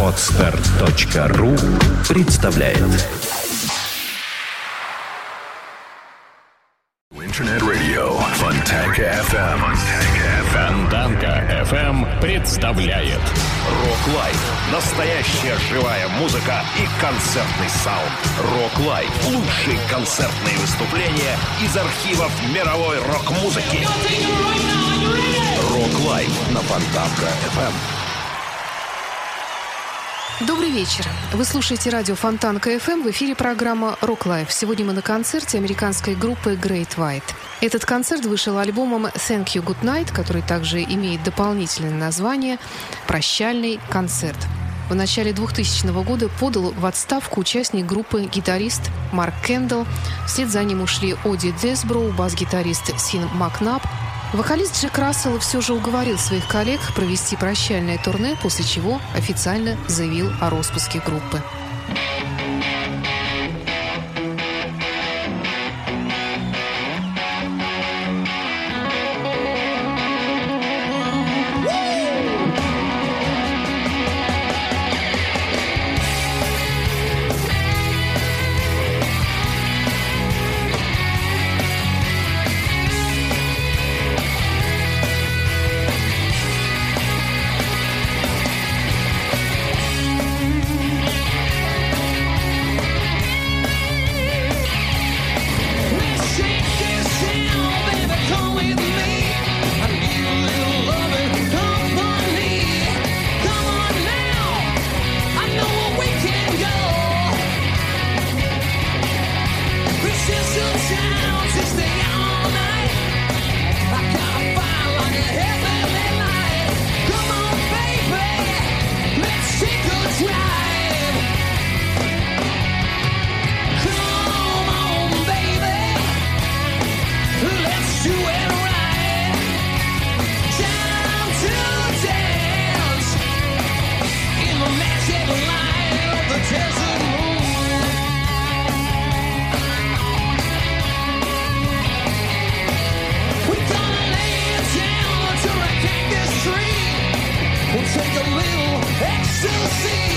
Отстар.ру представляет Интернет радио Фонтанка FM. Фонтанка FM представляет Рок Лайф. Настоящая живая музыка и концертный саунд. Рок Лайф. Лучшие концертные выступления из архивов мировой рок-музыки. Рок Лайф на Фонтанка FM. Добрый вечер. Вы слушаете радио Фонтанка FM. В эфире программа Rock Life. Сегодня мы на концерте американской группы Great White. Этот концерт вышел альбомом Thank You Good Night, который также имеет дополнительное название «Прощальный концерт». В начале 2000 года подал в отставку участник группы гитарист Марк Кендалл. Вслед за ним ушли Оди Десброу, бас-гитарист Син Макнаб, Вокалист Джек Рассел все же уговорил своих коллег провести прощальное турне, после чего официально заявил о распуске группы. to see.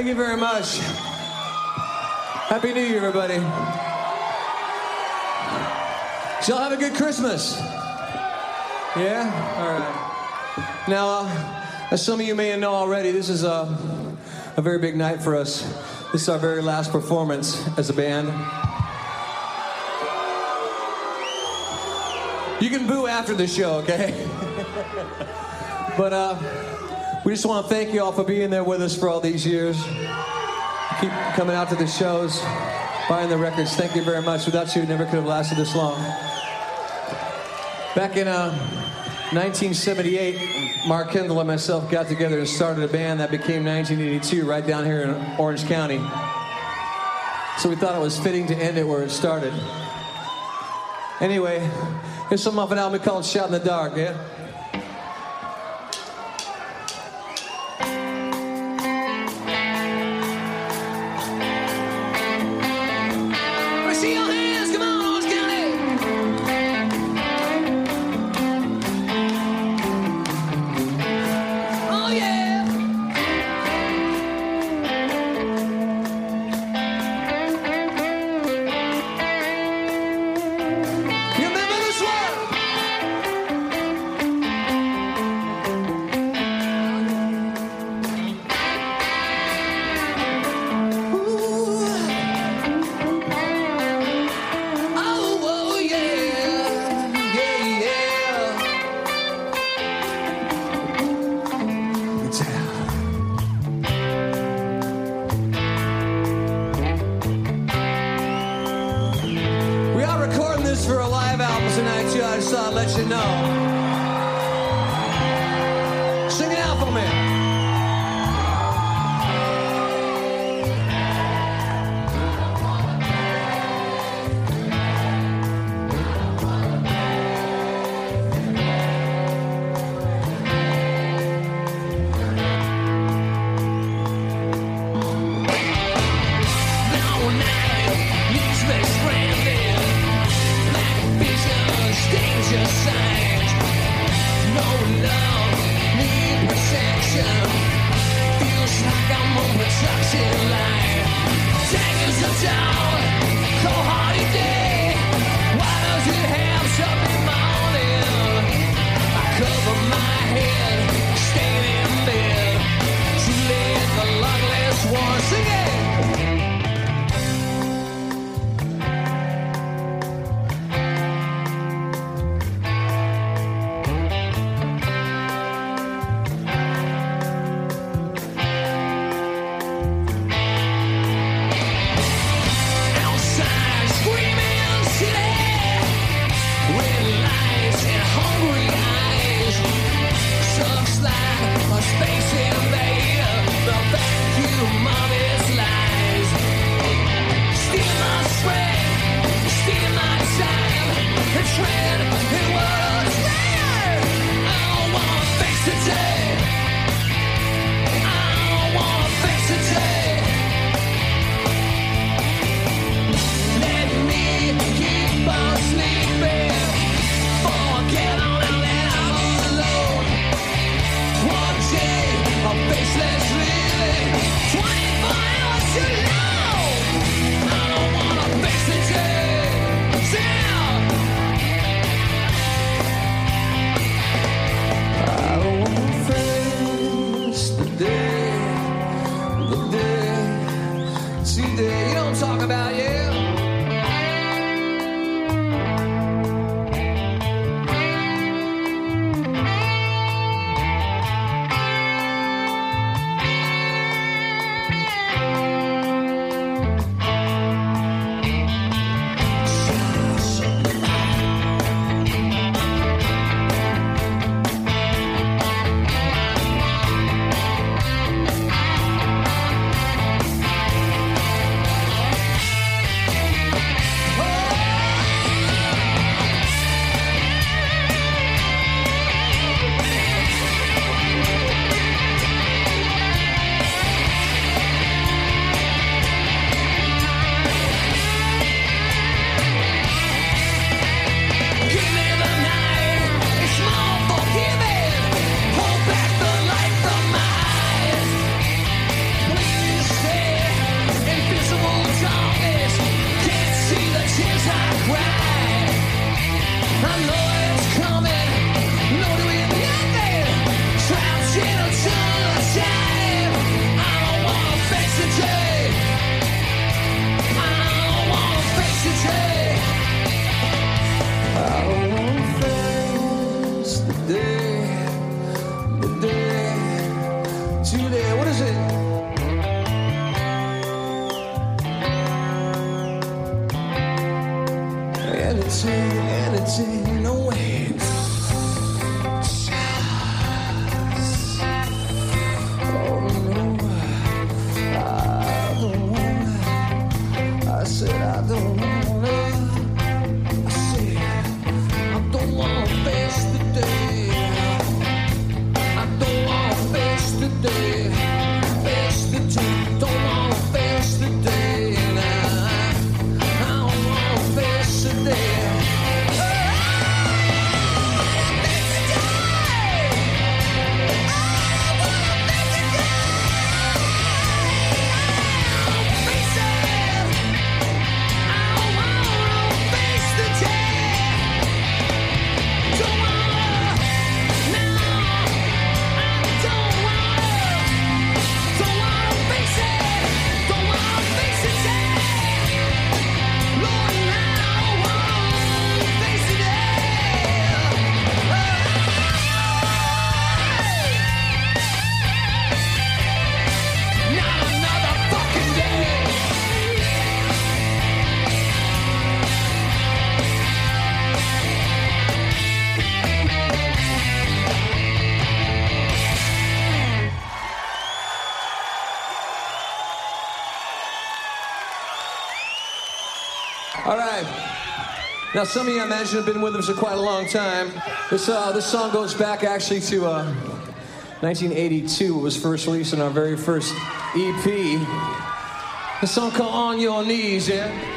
Thank you very much. Happy New Year, everybody. So y'all have a good Christmas. Yeah? All right. Now, uh, as some of you may know already, this is a, a very big night for us. This is our very last performance as a band. You can boo after the show, okay? but uh, we just want to thank you all for being there with us for all these years. Keep coming out to the shows, buying the records. Thank you very much. Without you, it never could have lasted this long. Back in uh, 1978, Mark Kendall and myself got together and started a band that became 1982 right down here in Orange County. So we thought it was fitting to end it where it started. Anyway, here's some off an album called Shot in the Dark, yeah? see. Now, some of you, I imagine, have been with us for quite a long time. This, uh, this song goes back actually to uh, 1982. It was first released in our very first EP. The song called On Your Knees, yeah?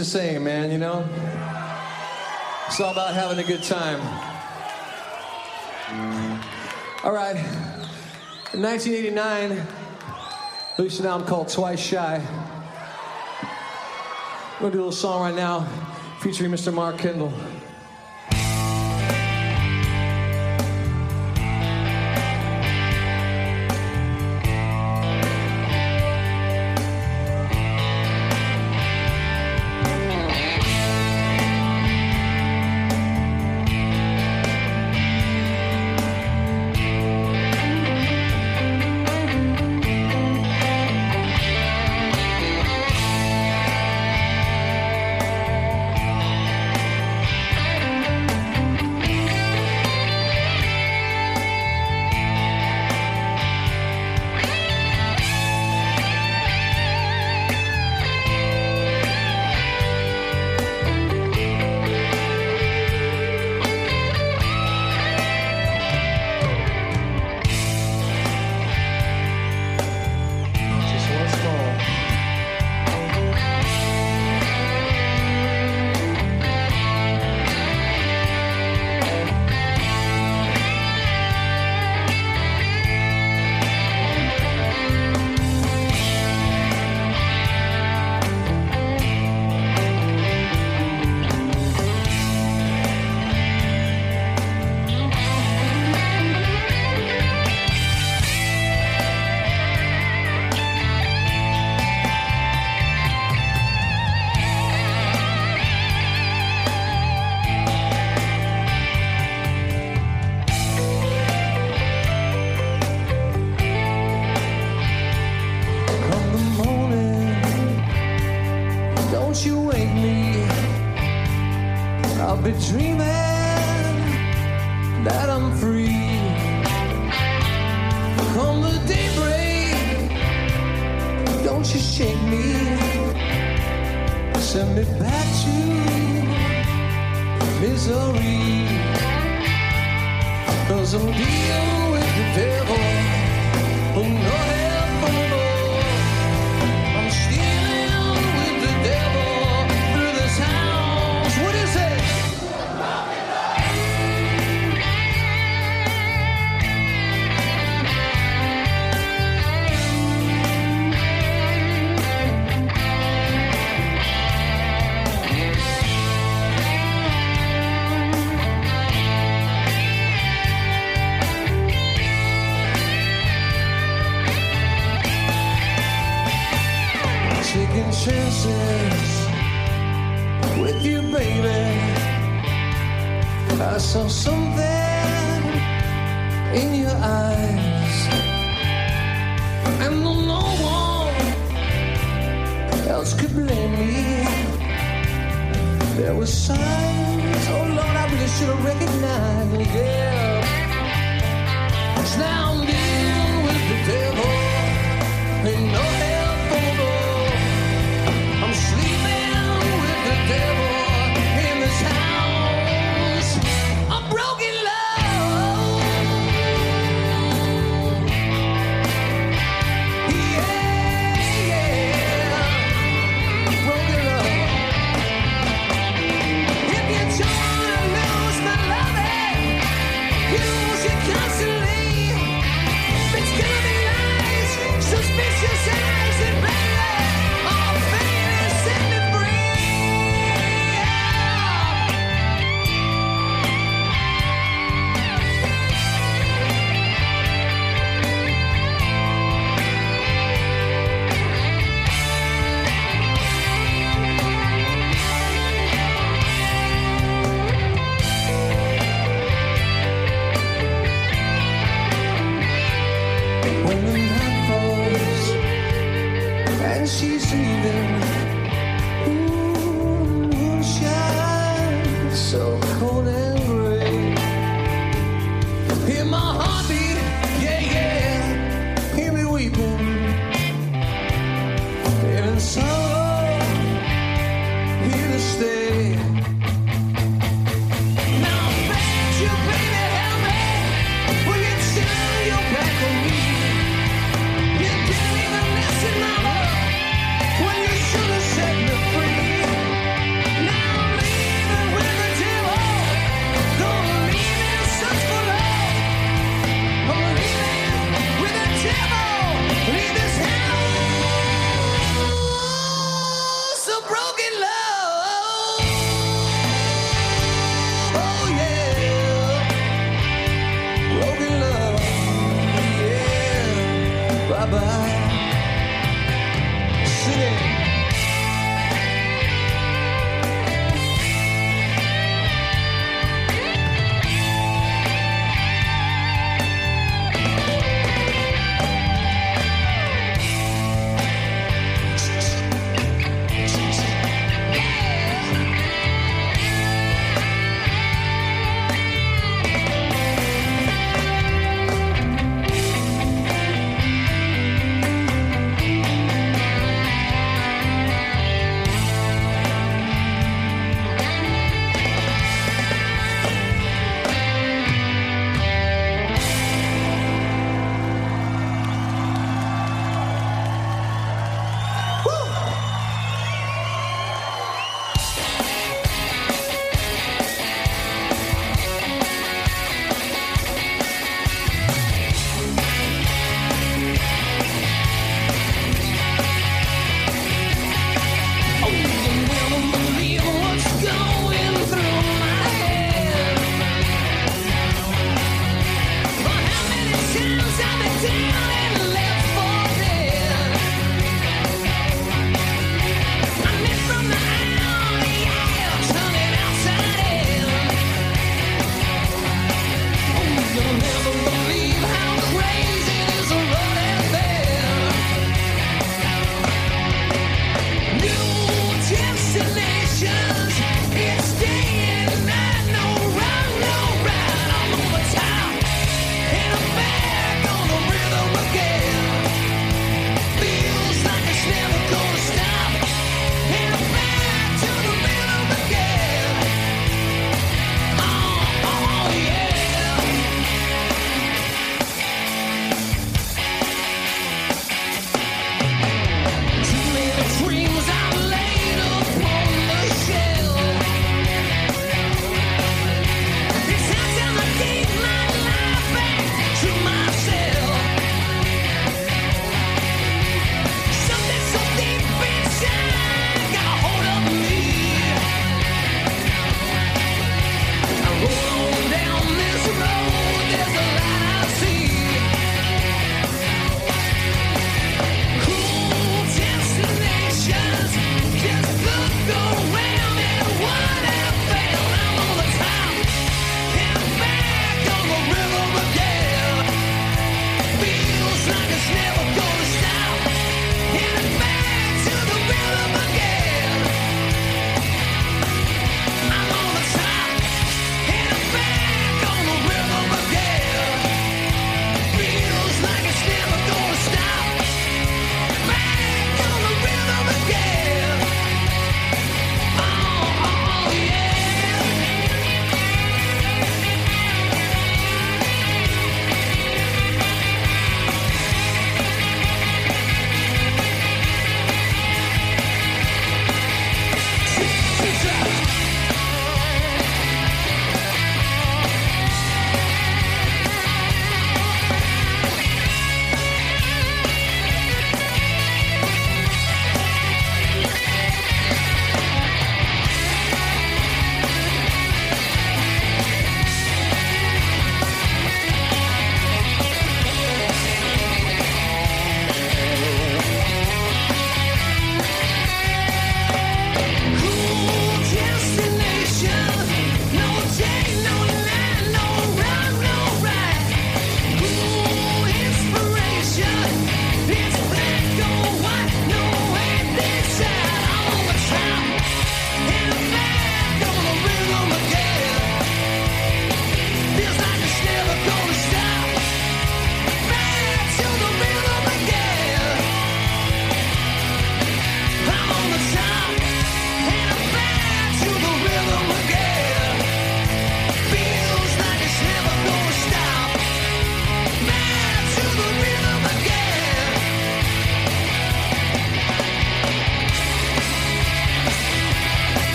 the same, man, you know? It's all about having a good time. All right. In 1989, released an album called Twice Shy. We're gonna do a little song right now featuring Mr. Mark Kendall.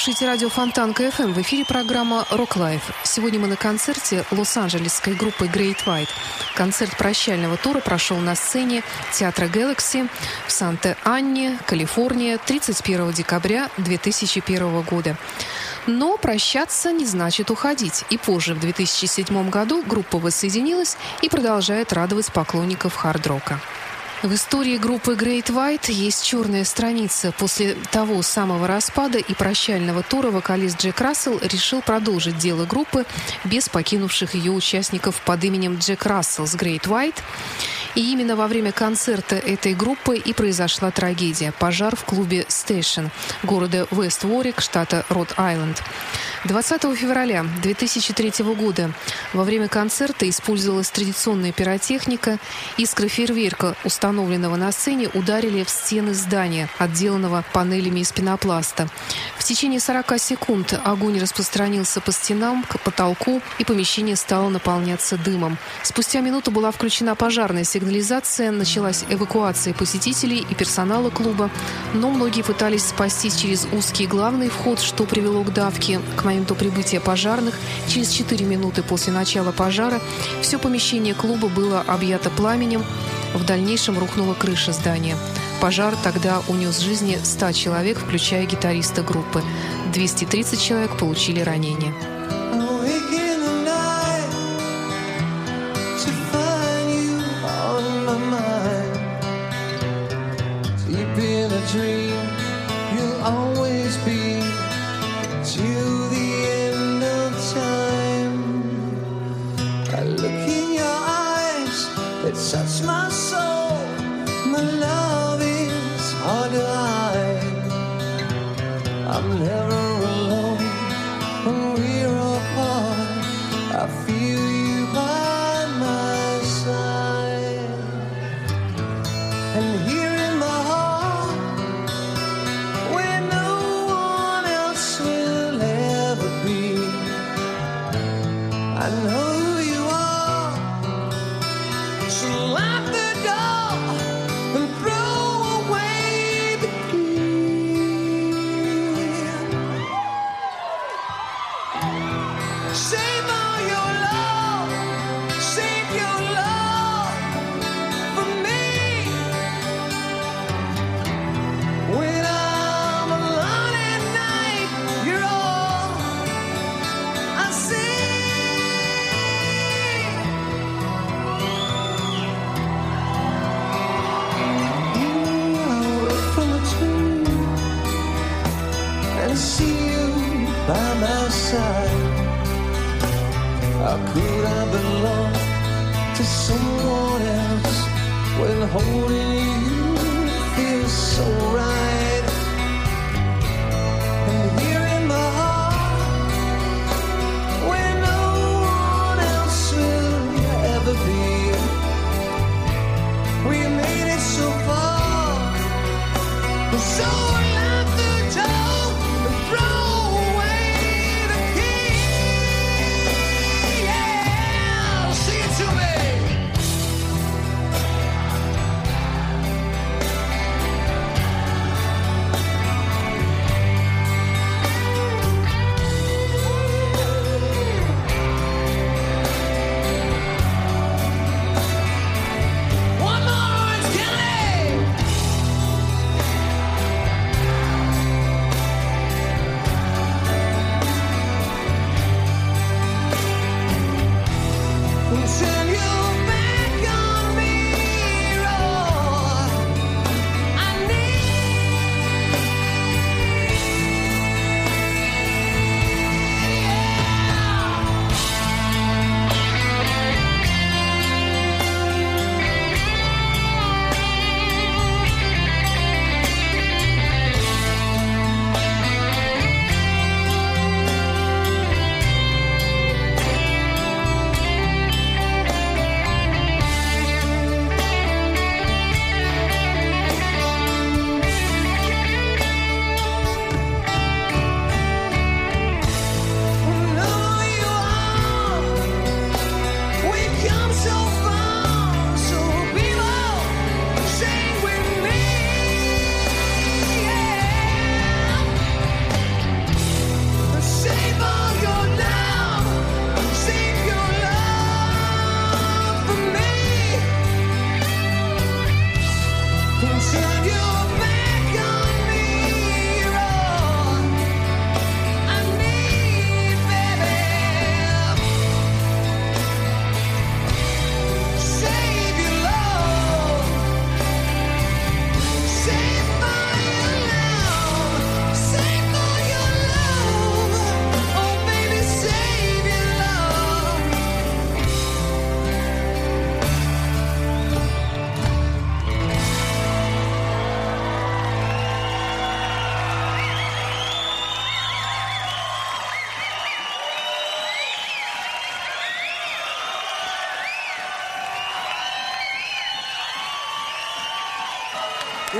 Слушаете радио Фонтан КФМ. В эфире программа «Рок Лайф». Сегодня мы на концерте лос-анджелесской группы Great White. Концерт прощального тура прошел на сцене Театра Galaxy в Санта-Анне, Калифорния, 31 декабря 2001 года. Но прощаться не значит уходить. И позже, в 2007 году, группа воссоединилась и продолжает радовать поклонников хард-рока. В истории группы Great White есть черная страница. После того самого распада и прощального тура вокалист Джек Рассел решил продолжить дело группы без покинувших ее участников под именем Джек Рассел с Great White. И именно во время концерта этой группы и произошла трагедия – пожар в клубе Station города Вест Уорик, штата Род-Айленд. 20 февраля 2003 года во время концерта использовалась традиционная пиротехника. Искры фейерверка, установленного на сцене, ударили в стены здания, отделанного панелями из пенопласта. В течение 40 секунд огонь распространился по стенам, к потолку, и помещение стало наполняться дымом. Спустя минуту была включена пожарная сигнализация, началась эвакуация посетителей и персонала клуба, но многие пытались спастись через узкий главный вход, что привело к давке. К моменту прибытия пожарных, через 4 минуты после начала пожара, все помещение клуба было объято пламенем, в дальнейшем рухнула крыша здания. Пожар тогда унес жизни 100 человек, включая гитариста группы. 230 человек получили ранения.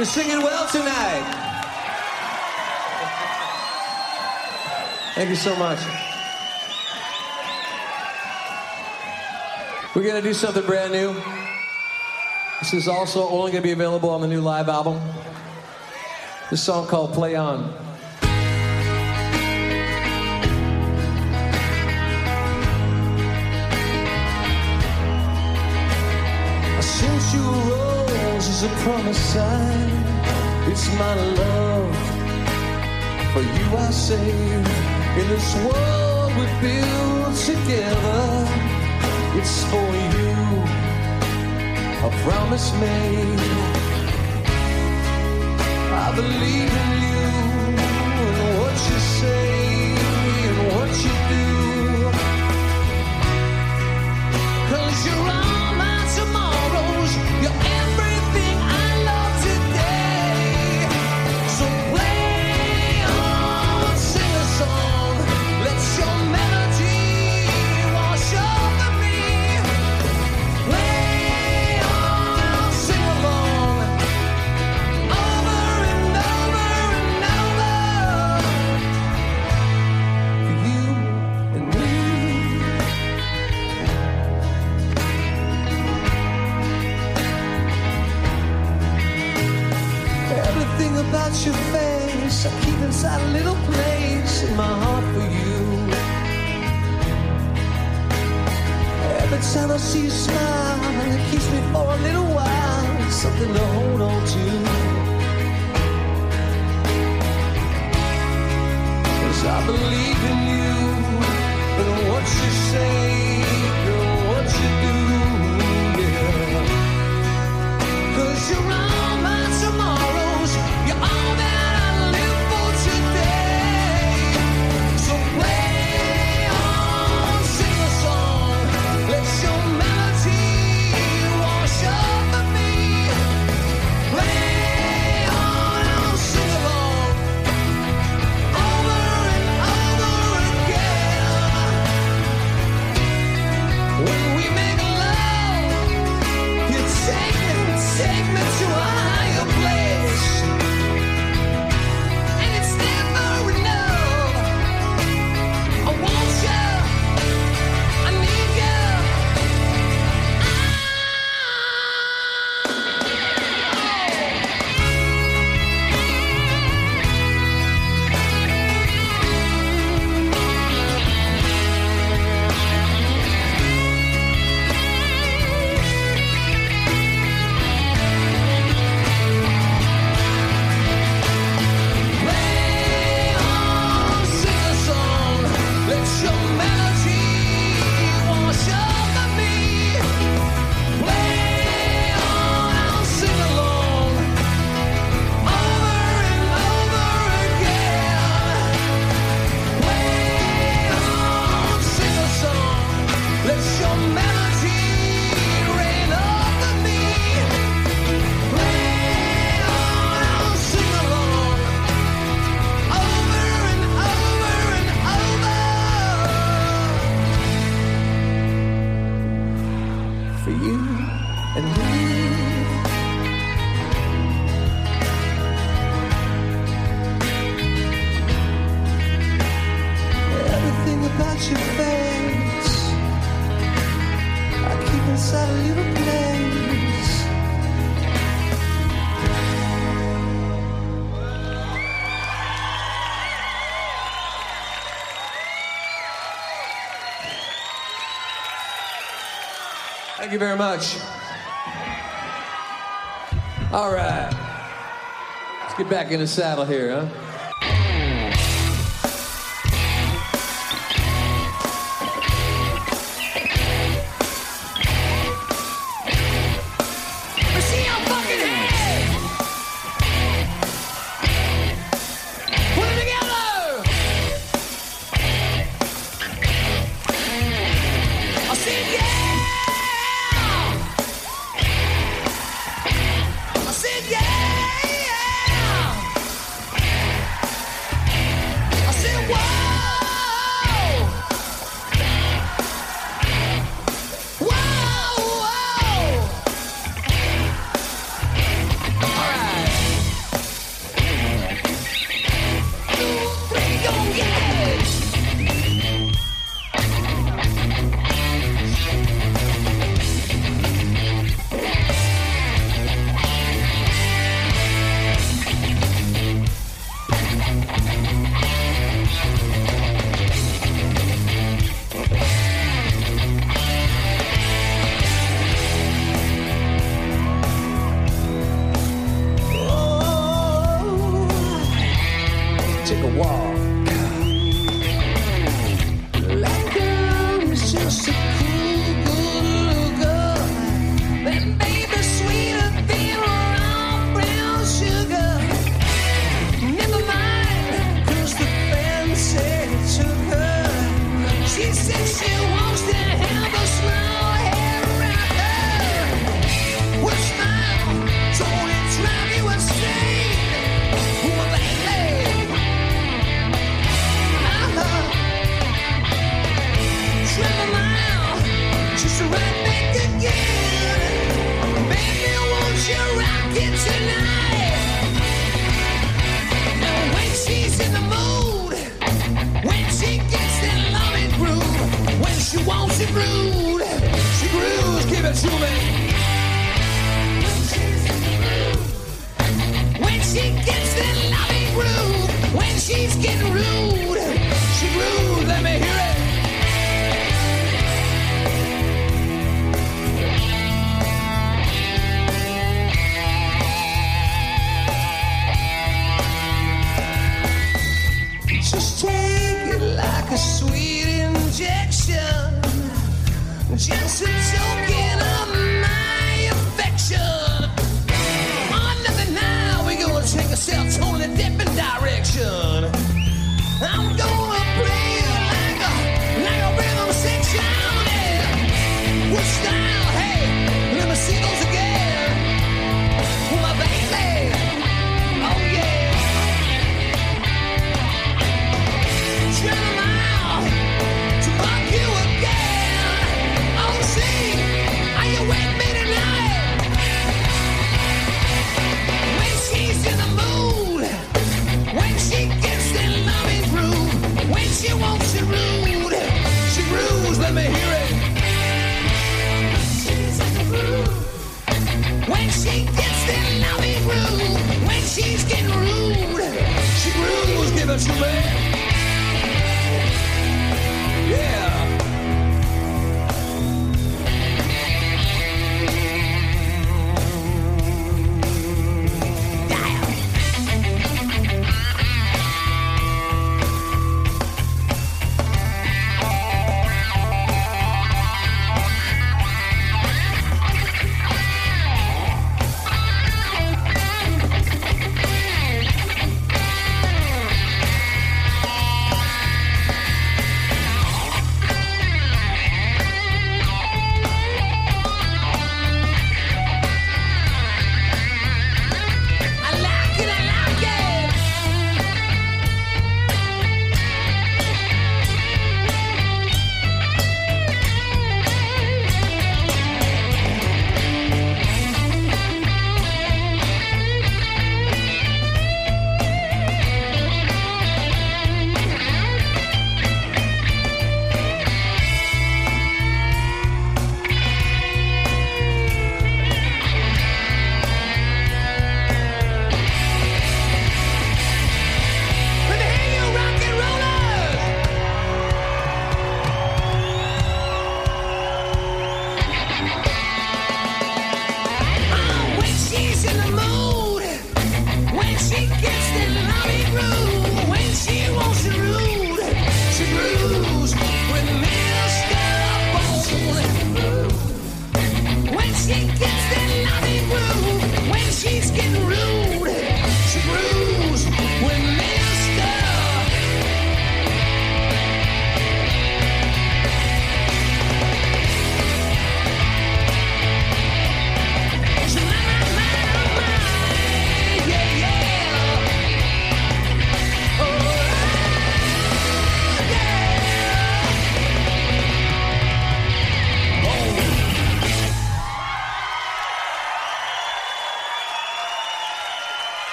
You're singing well tonight. Thank you so much. We're going to do something brand new. This is also only going to be available on the new live album. This song called Play On. As a promise sign. It's my love for you I save. In this world we build together, it's for you. A promise made. I believe in you and what you say and what you do. Cause you're Inside a little place in my heart for you. Every time I see you smile, it keeps me for a little while, something to hold on to. Cause I believe in you, and what you say, very much. All right. Let's get back in the saddle here, huh?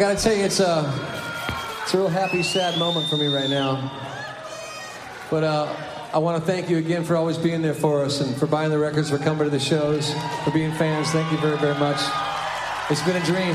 Gotta tell you, it's a, it's a real happy, sad moment for me right now. But uh, I want to thank you again for always being there for us and for buying the records, for coming to the shows, for being fans. Thank you very, very much. It's been a dream.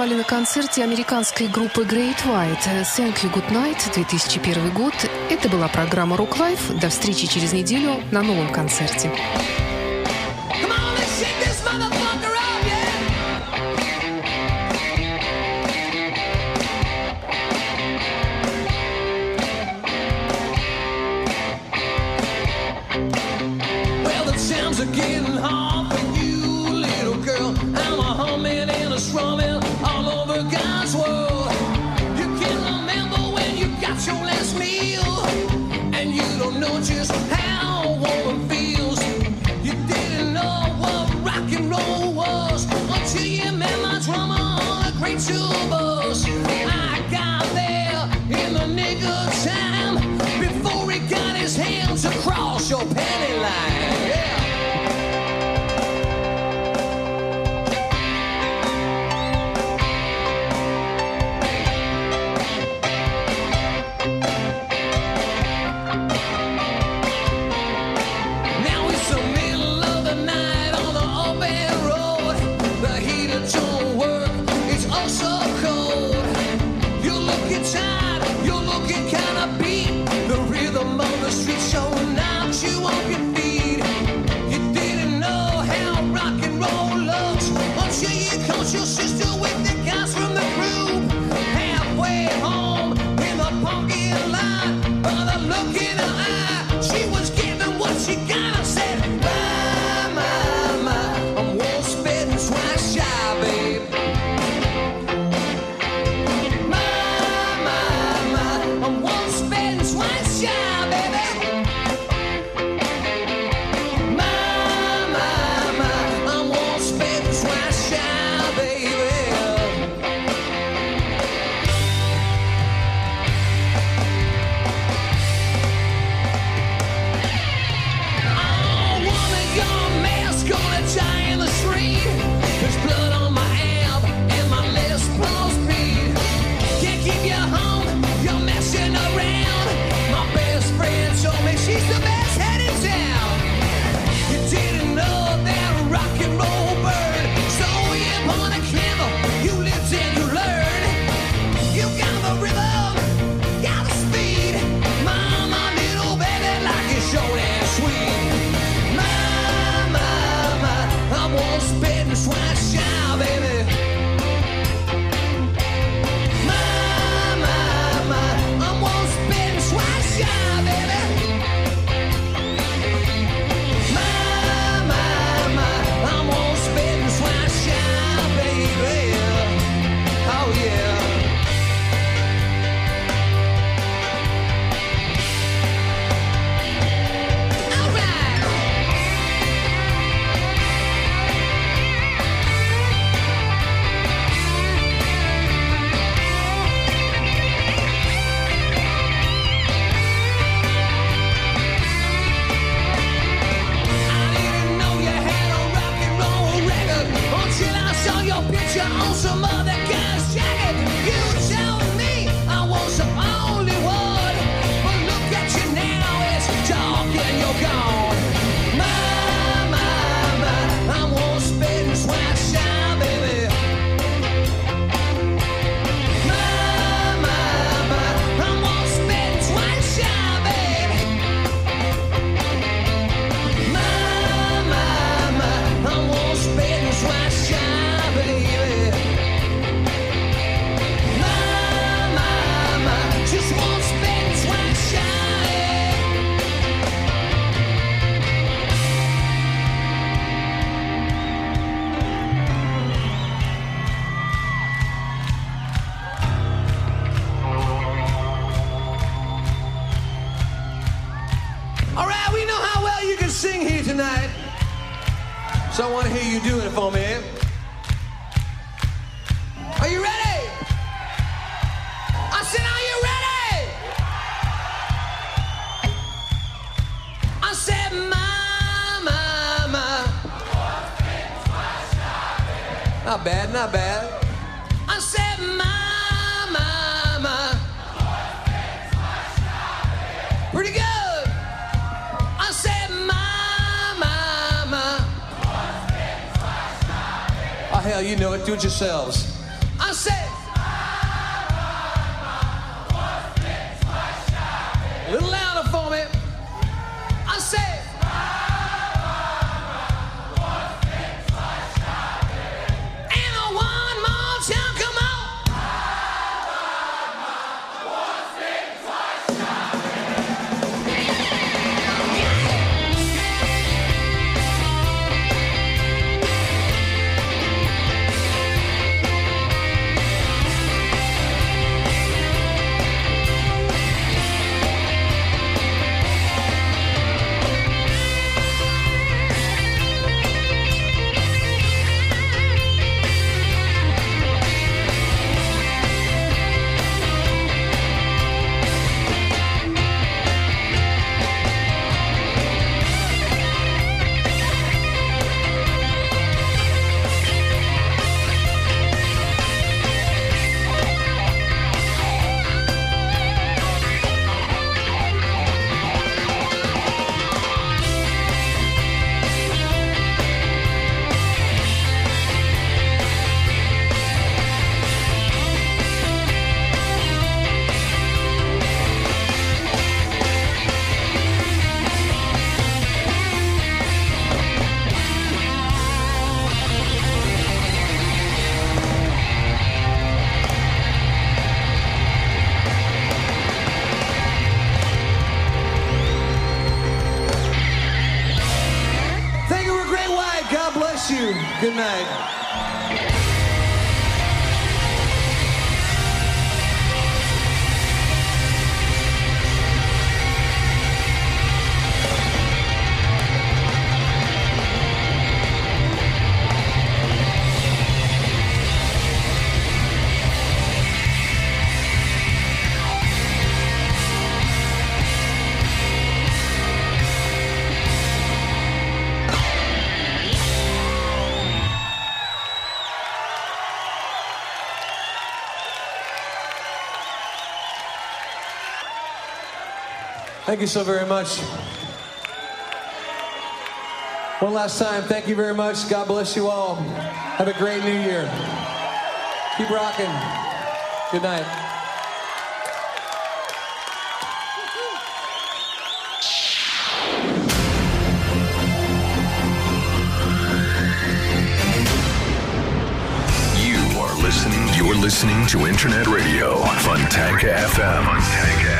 танцевали на концерте американской группы Great White «Thank you, good night» 2001 год. Это была программа Rock Life. До встречи через неделю на новом концерте. Yourselves. Thank you so very much. One last time, thank you very much. God bless you all. Have a great new year. Keep rocking. Good night. You are listening. You're listening to Internet Radio Fontanka FM. Fontanka.